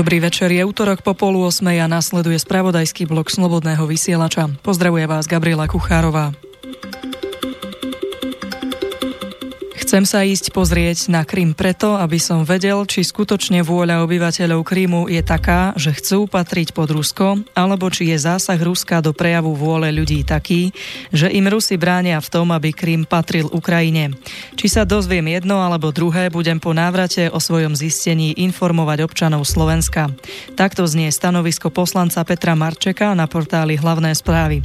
Dobrý večer, je útorok po polu osmej a nasleduje spravodajský blok Slobodného vysielača. Pozdravuje vás Gabriela Kuchárová. Chcem sa ísť pozrieť na Krym preto, aby som vedel, či skutočne vôľa obyvateľov Krymu je taká, že chcú patriť pod Rusko, alebo či je zásah Ruska do prejavu vôle ľudí taký, že im Rusi bránia v tom, aby Krym patril Ukrajine. Či sa dozviem jedno alebo druhé, budem po návrate o svojom zistení informovať občanov Slovenska. Takto znie stanovisko poslanca Petra Marčeka na portáli Hlavné správy.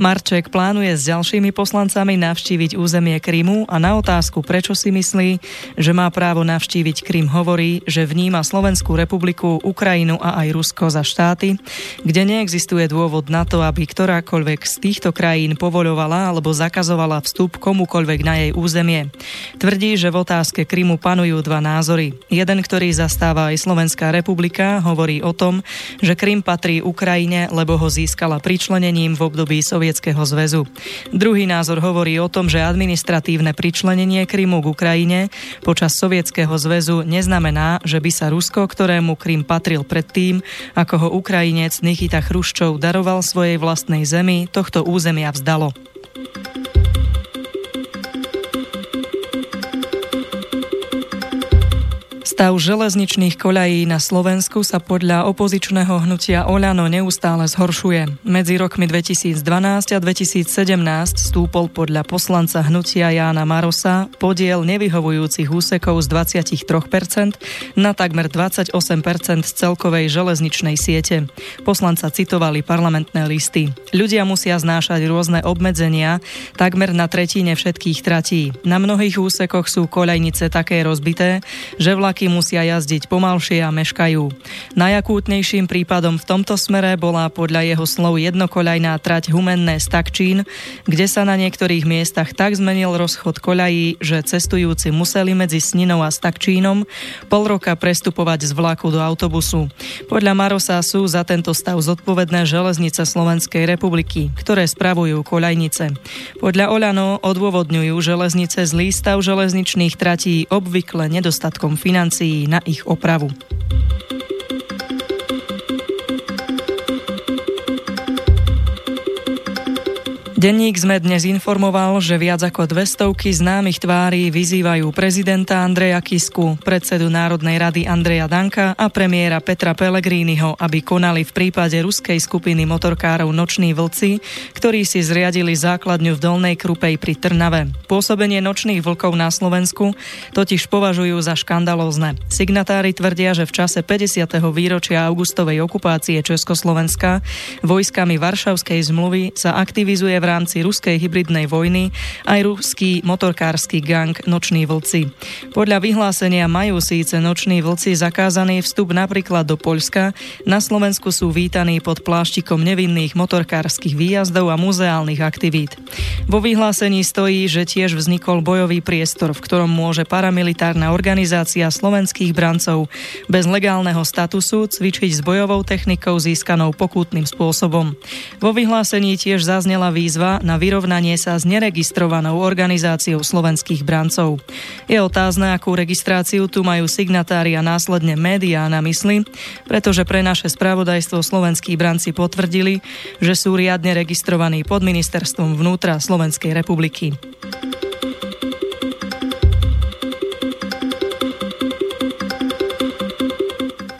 Marček plánuje s ďalšími poslancami navštíviť územie Krymu a na otázku, prečo prečo si myslí, že má právo navštíviť Krym, hovorí, že vníma Slovenskú republiku, Ukrajinu a aj Rusko za štáty, kde neexistuje dôvod na to, aby ktorákoľvek z týchto krajín povoľovala alebo zakazovala vstup komukoľvek na jej územie. Tvrdí, že v otázke Krymu panujú dva názory. Jeden, ktorý zastáva aj Slovenská republika, hovorí o tom, že Krym patrí Ukrajine, lebo ho získala pričlenením v období Sovietskeho zväzu. Druhý názor hovorí o tom, že administratívne pričlenenie Krymu Krymu k Ukrajine počas Sovietskeho zväzu neznamená, že by sa Rusko, ktorému Krym patril predtým, ako ho Ukrajinec Nikita Chruščov daroval svojej vlastnej zemi, tohto územia vzdalo. Stav železničných koľají na Slovensku sa podľa opozičného hnutia Oľano neustále zhoršuje. Medzi rokmi 2012 a 2017 stúpol podľa poslanca hnutia Jána Marosa podiel nevyhovujúcich úsekov z 23% na takmer 28% z celkovej železničnej siete. Poslanca citovali parlamentné listy. Ľudia musia znášať rôzne obmedzenia takmer na tretine všetkých tratí. Na mnohých úsekoch sú koľajnice také rozbité, že vlaky musia jazdiť pomalšie a meškajú. Najakútnejším prípadom v tomto smere bola podľa jeho slov jednokoľajná trať Humenné Stakčín, kde sa na niektorých miestach tak zmenil rozchod koľají, že cestujúci museli medzi Sninou a Stakčínom pol roka prestupovať z vlaku do autobusu. Podľa Marosa sú za tento stav zodpovedné železnice Slovenskej republiky, ktoré spravujú koľajnice. Podľa Oľano odôvodňujú železnice zlý stav železničných tratí obvykle nedostatkom financií financií na ich opravu. Denník sme dnes informoval, že viac ako 200 známych tvári vyzývajú prezidenta Andreja Kisku, predsedu Národnej rady Andreja Danka a premiéra Petra Pellegriniho, aby konali v prípade ruskej skupiny motorkárov Noční vlci, ktorí si zriadili základňu v Dolnej Krupej pri Trnave. Pôsobenie nočných vlkov na Slovensku totiž považujú za škandalózne. Signatári tvrdia, že v čase 50. výročia augustovej okupácie Československa vojskami Varšavskej zmluvy sa aktivizuje v rámci ruskej hybridnej vojny aj ruský motorkársky gang Noční vlci. Podľa vyhlásenia majú síce Noční vlci zakázaný vstup napríklad do Poľska, na Slovensku sú vítaní pod pláštikom nevinných motorkárskych výjazdov a muzeálnych aktivít. Vo vyhlásení stojí, že tiež vznikol bojový priestor, v ktorom môže paramilitárna organizácia slovenských brancov bez legálneho statusu cvičiť s bojovou technikou získanou pokutným spôsobom. Vo vyhlásení tiež zaznela výzva výzva na vyrovnanie sa s neregistrovanou organizáciou slovenských brancov. Je otázne, akú registráciu tu majú signatári a následne médiá na mysli, pretože pre naše spravodajstvo slovenskí branci potvrdili, že sú riadne registrovaní pod ministerstvom vnútra Slovenskej republiky.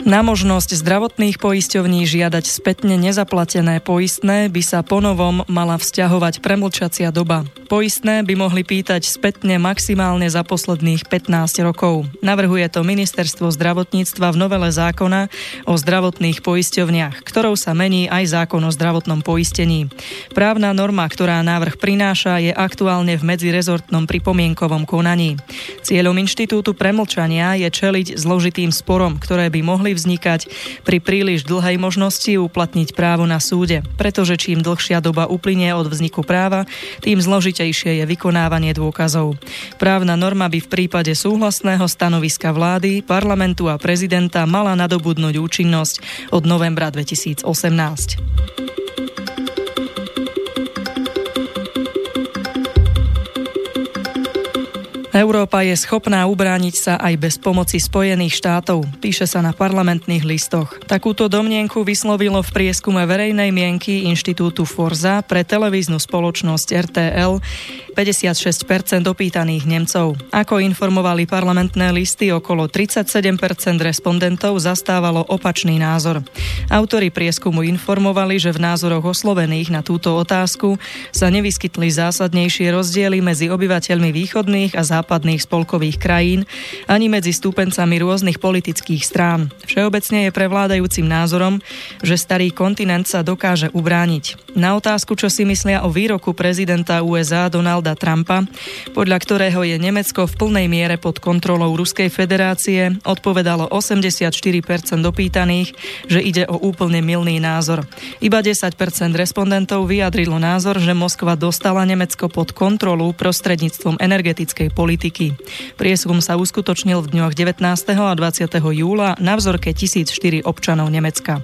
Na možnosť zdravotných poisťovní žiadať spätne nezaplatené poistné by sa ponovom mala vzťahovať premlčacia doba. Poistné by mohli pýtať spätne maximálne za posledných 15 rokov. Navrhuje to Ministerstvo zdravotníctva v novele zákona o zdravotných poisťovniach, ktorou sa mení aj zákon o zdravotnom poistení. Právna norma, ktorá návrh prináša, je aktuálne v medzirezortnom pripomienkovom konaní. Cieľom inštitútu premlčania je čeliť zložitým sporom, ktoré by mohli vznikať pri príliš dlhej možnosti uplatniť právo na súde, pretože čím dlhšia doba uplynie od vzniku práva, tým zložitejšie je vykonávanie dôkazov. Právna norma by v prípade súhlasného stanoviska vlády, parlamentu a prezidenta mala nadobudnúť účinnosť od novembra 2018. Európa je schopná ubrániť sa aj bez pomoci Spojených štátov, píše sa na parlamentných listoch. Takúto domnienku vyslovilo v prieskume verejnej mienky Inštitútu Forza pre televíznu spoločnosť RTL 56% opýtaných Nemcov. Ako informovali parlamentné listy, okolo 37% respondentov zastávalo opačný názor. Autori prieskumu informovali, že v názoroch oslovených na túto otázku sa nevyskytli zásadnejšie rozdiely medzi obyvateľmi východných a západných spolkových krajín, ani medzi stúpencami rôznych politických strán. Všeobecne je prevládajúcim názorom, že starý kontinent sa dokáže ubrániť. Na otázku, čo si myslia o výroku prezidenta USA Donalda Trumpa, podľa ktorého je Nemecko v plnej miere pod kontrolou Ruskej federácie, odpovedalo 84% dopýtaných, že ide o úplne milný názor. Iba 10% respondentov vyjadrilo názor, že Moskva dostala Nemecko pod kontrolu prostredníctvom energetickej politiky. Prieskum sa uskutočnil v dňoch 19. a 20. júla na vzorke 1004 občanov Nemecka.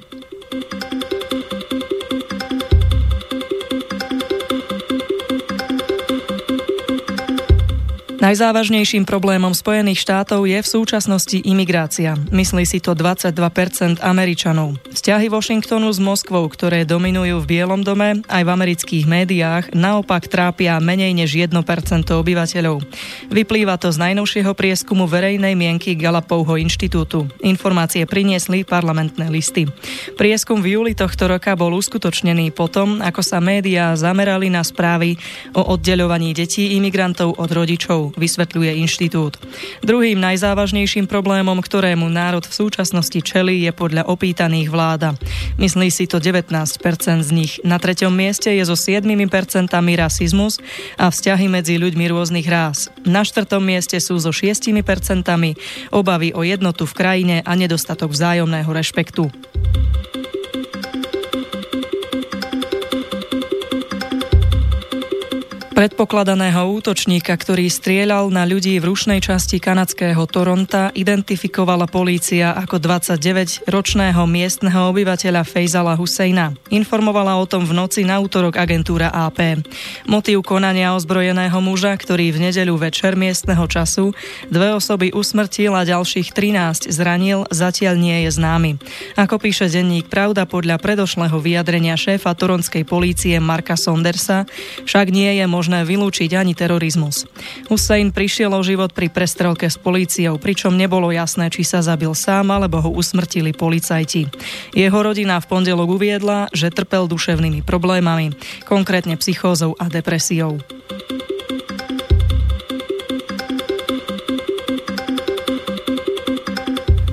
Najzávažnejším problémom Spojených štátov je v súčasnosti imigrácia. Myslí si to 22% Američanov. Vzťahy Washingtonu s Moskvou, ktoré dominujú v Bielom dome aj v amerických médiách, naopak trápia menej než 1% obyvateľov. Vyplýva to z najnovšieho prieskumu verejnej mienky Galapovho inštitútu. Informácie priniesli parlamentné listy. Prieskum v júli tohto roka bol uskutočnený potom, ako sa médiá zamerali na správy o oddeľovaní detí imigrantov od rodičov vysvetľuje inštitút. Druhým najzávažnejším problémom, ktorému národ v súčasnosti čelí, je podľa opýtaných vláda. Myslí si to 19% z nich. Na treťom mieste je so 7% rasizmus a vzťahy medzi ľuďmi rôznych rás. Na štvrtom mieste sú so 6% obavy o jednotu v krajine a nedostatok vzájomného rešpektu. Predpokladaného útočníka, ktorý strieľal na ľudí v rušnej časti kanadského Toronta, identifikovala polícia ako 29-ročného miestneho obyvateľa Fejzala Husejna. Informovala o tom v noci na útorok agentúra AP. Motív konania ozbrojeného muža, ktorý v nedeľu večer miestneho času dve osoby usmrtil a ďalších 13 zranil, zatiaľ nie je známy. Ako píše denník Pravda podľa predošlého vyjadrenia šéfa toronskej polície Marka Sondersa, však nie je možné možné vylúčiť ani terorizmus. Hussein prišiel o život pri prestrelke s políciou, pričom nebolo jasné, či sa zabil sám alebo ho usmrtili policajti. Jeho rodina v pondelok uviedla, že trpel duševnými problémami, konkrétne psychózou a depresiou.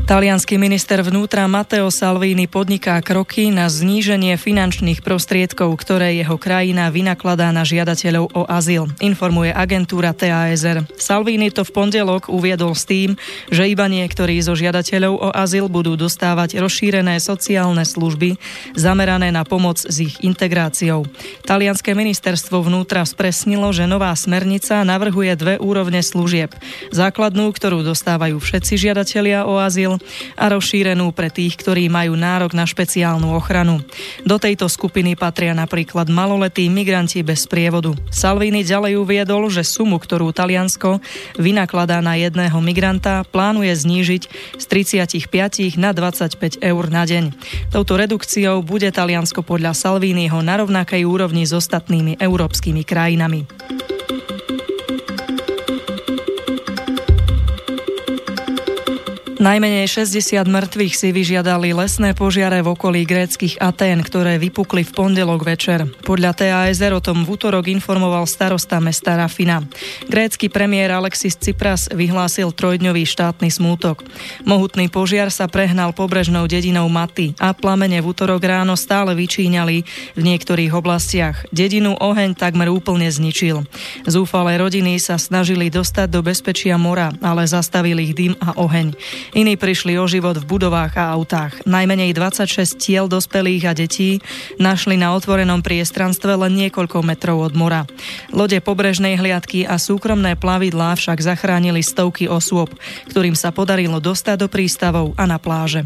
Talianský minister vnútra Matteo Salvini podniká kroky na zníženie finančných prostriedkov, ktoré jeho krajina vynakladá na žiadateľov o azyl, informuje agentúra TASR. Salvini to v pondelok uviedol s tým, že iba niektorí zo žiadateľov o azyl budú dostávať rozšírené sociálne služby zamerané na pomoc s ich integráciou. Talianské ministerstvo vnútra spresnilo, že nová smernica navrhuje dve úrovne služieb. Základnú, ktorú dostávajú všetci žiadatelia o azyl a rozšírenú pre tých, ktorí majú nárok na špeciálnu ochranu. Do tejto skupiny patria napríklad maloletí migranti bez prievodu. Salvini ďalej uviedol, že sumu, ktorú Taliansko vynakladá na jedného migranta, plánuje znížiť z 35 na 25 eur na deň. Touto redukciou bude Taliansko podľa Salviniho na rovnakej úrovni s ostatnými európskymi krajinami. Najmenej 60 mŕtvych si vyžiadali lesné požiare v okolí gréckých Atén, ktoré vypukli v pondelok večer. Podľa TASR o tom v útorok informoval starosta mesta Rafina. Grécky premiér Alexis Tsipras vyhlásil trojdňový štátny smútok. Mohutný požiar sa prehnal pobrežnou dedinou Maty a plamene v útorok ráno stále vyčíňali v niektorých oblastiach. Dedinu oheň takmer úplne zničil. Zúfalé rodiny sa snažili dostať do bezpečia mora, ale zastavili ich dym a oheň. Iní prišli o život v budovách a autách. Najmenej 26 tiel dospelých a detí našli na otvorenom priestranstve len niekoľko metrov od mora. Lode pobrežnej hliadky a súkromné plavidlá však zachránili stovky osôb, ktorým sa podarilo dostať do prístavov a na pláže.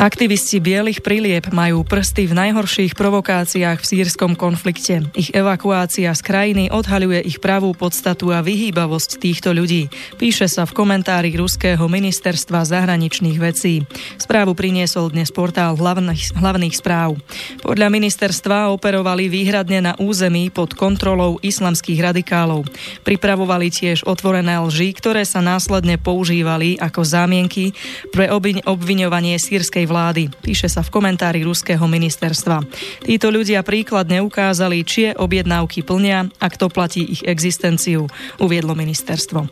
Aktivisti bielých prilieb majú prsty v najhorších provokáciách v sírskom konflikte. Ich evakuácia z krajiny odhaľuje ich pravú podstatu a vyhýbavosť týchto ľudí. Píše sa v komentári ruského ministerstva zahraničných vecí. Správu priniesol dnes portál hlavných, hlavných správ. Podľa ministerstva operovali výhradne na území pod kontrolou islamských radikálov. Pripravovali tiež otvorené lži, ktoré sa následne používali ako zámienky pre obviňovanie sírskej vlády, píše sa v komentári ruského ministerstva. Títo ľudia príkladne ukázali, čie objednávky plnia a kto platí ich existenciu, uviedlo ministerstvo.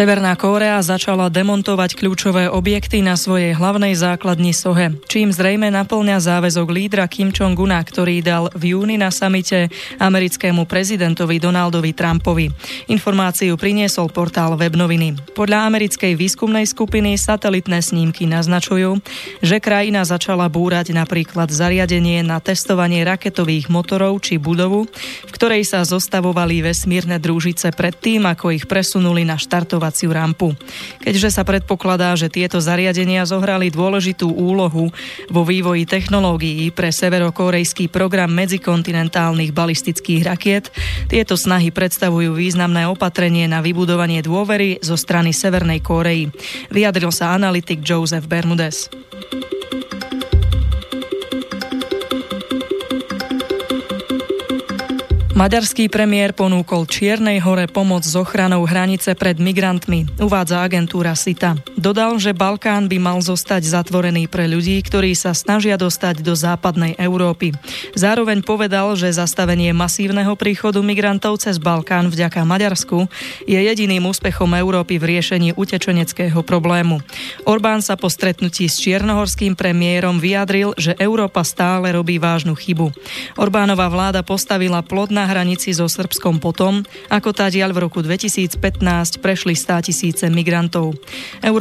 Severná Kórea začala demontovať kľúčové objekty na svojej hlavnej základni Sohe, čím zrejme naplňa záväzok lídra Kim Jong-una, ktorý dal v júni na samite americkému prezidentovi Donaldovi Trumpovi. Informáciu priniesol portál Webnoviny. Podľa americkej výskumnej skupiny satelitné snímky naznačujú, že krajina začala búrať napríklad zariadenie na testovanie raketových motorov či budovu, v ktorej sa zostavovali vesmírne družice predtým, ako ich presunuli na štartov testovaciu rampu. Keďže sa predpokladá, že tieto zariadenia zohrali dôležitú úlohu vo vývoji technológií pre severokorejský program medzikontinentálnych balistických rakiet, tieto snahy predstavujú významné opatrenie na vybudovanie dôvery zo strany Severnej Kórei. Vyjadril sa analytik Joseph Bermudez. Maďarský premiér ponúkol Čiernej hore pomoc s ochranou hranice pred migrantmi, uvádza agentúra SITA. Dodal, že Balkán by mal zostať zatvorený pre ľudí, ktorí sa snažia dostať do západnej Európy. Zároveň povedal, že zastavenie masívneho príchodu migrantov cez Balkán vďaka Maďarsku je jediným úspechom Európy v riešení utečeneckého problému. Orbán sa po stretnutí s čiernohorským premiérom vyjadril, že Európa stále robí vážnu chybu. Orbánova vláda postavila plod na hranici so Srbskom potom, ako diaľ v roku 2015 prešli 100 tisíce migrantov.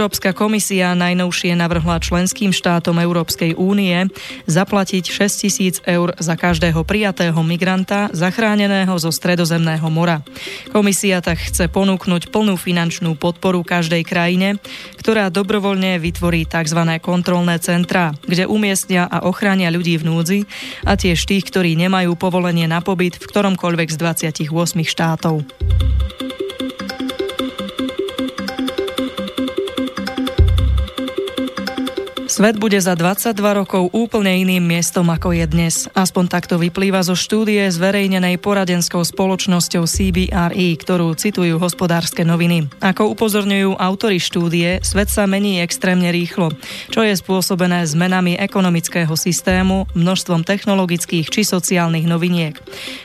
Európska komisia najnovšie navrhla členským štátom Európskej únie zaplatiť 6 tisíc eur za každého prijatého migranta zachráneného zo Stredozemného mora. Komisia tak chce ponúknuť plnú finančnú podporu každej krajine, ktorá dobrovoľne vytvorí tzv. kontrolné centrá, kde umiestnia a ochránia ľudí v núdzi a tiež tých, ktorí nemajú povolenie na pobyt v ktorom ktoromkoľvek z 28 štátov. Svet bude za 22 rokov úplne iným miestom ako je dnes. Aspoň takto vyplýva zo štúdie zverejnenej poradenskou spoločnosťou CBRE, ktorú citujú hospodárske noviny. Ako upozorňujú autory štúdie, svet sa mení extrémne rýchlo, čo je spôsobené zmenami ekonomického systému, množstvom technologických či sociálnych noviniek.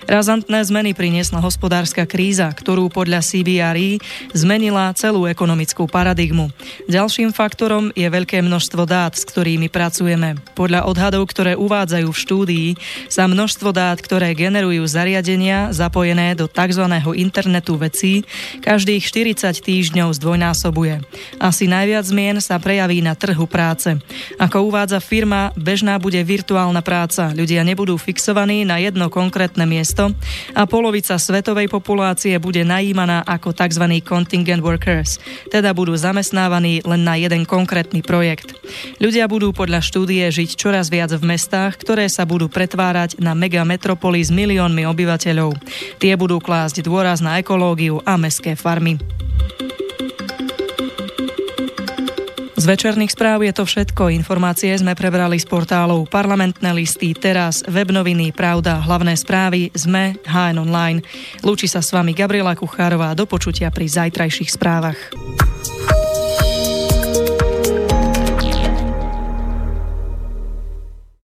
Razantné zmeny priniesla hospodárska kríza, ktorú podľa CBRE zmenila celú ekonomickú paradigmu. Ďalším faktorom je veľké množstvo dát, ktorými pracujeme. Podľa odhadov, ktoré uvádzajú v štúdii, sa množstvo dát, ktoré generujú zariadenia zapojené do tzv. internetu vecí, každých 40 týždňov zdvojnásobuje. Asi najviac zmien sa prejaví na trhu práce. Ako uvádza firma, bežná bude virtuálna práca. Ľudia nebudú fixovaní na jedno konkrétne miesto a polovica svetovej populácie bude najímaná ako tzv. contingent workers, teda budú zamestnávaní len na jeden konkrétny projekt. Ľudia budú podľa štúdie žiť čoraz viac v mestách, ktoré sa budú pretvárať na megametropoly s miliónmi obyvateľov. Tie budú klásť dôraz na ekológiu a mestské farmy. Z večerných správ je to všetko. Informácie sme prebrali z portálov Parlamentné listy, teraz webnoviny, Pravda, hlavné správy, sme HN Online. Lúči sa s vami Gabriela Kuchárová do počutia pri zajtrajších správach.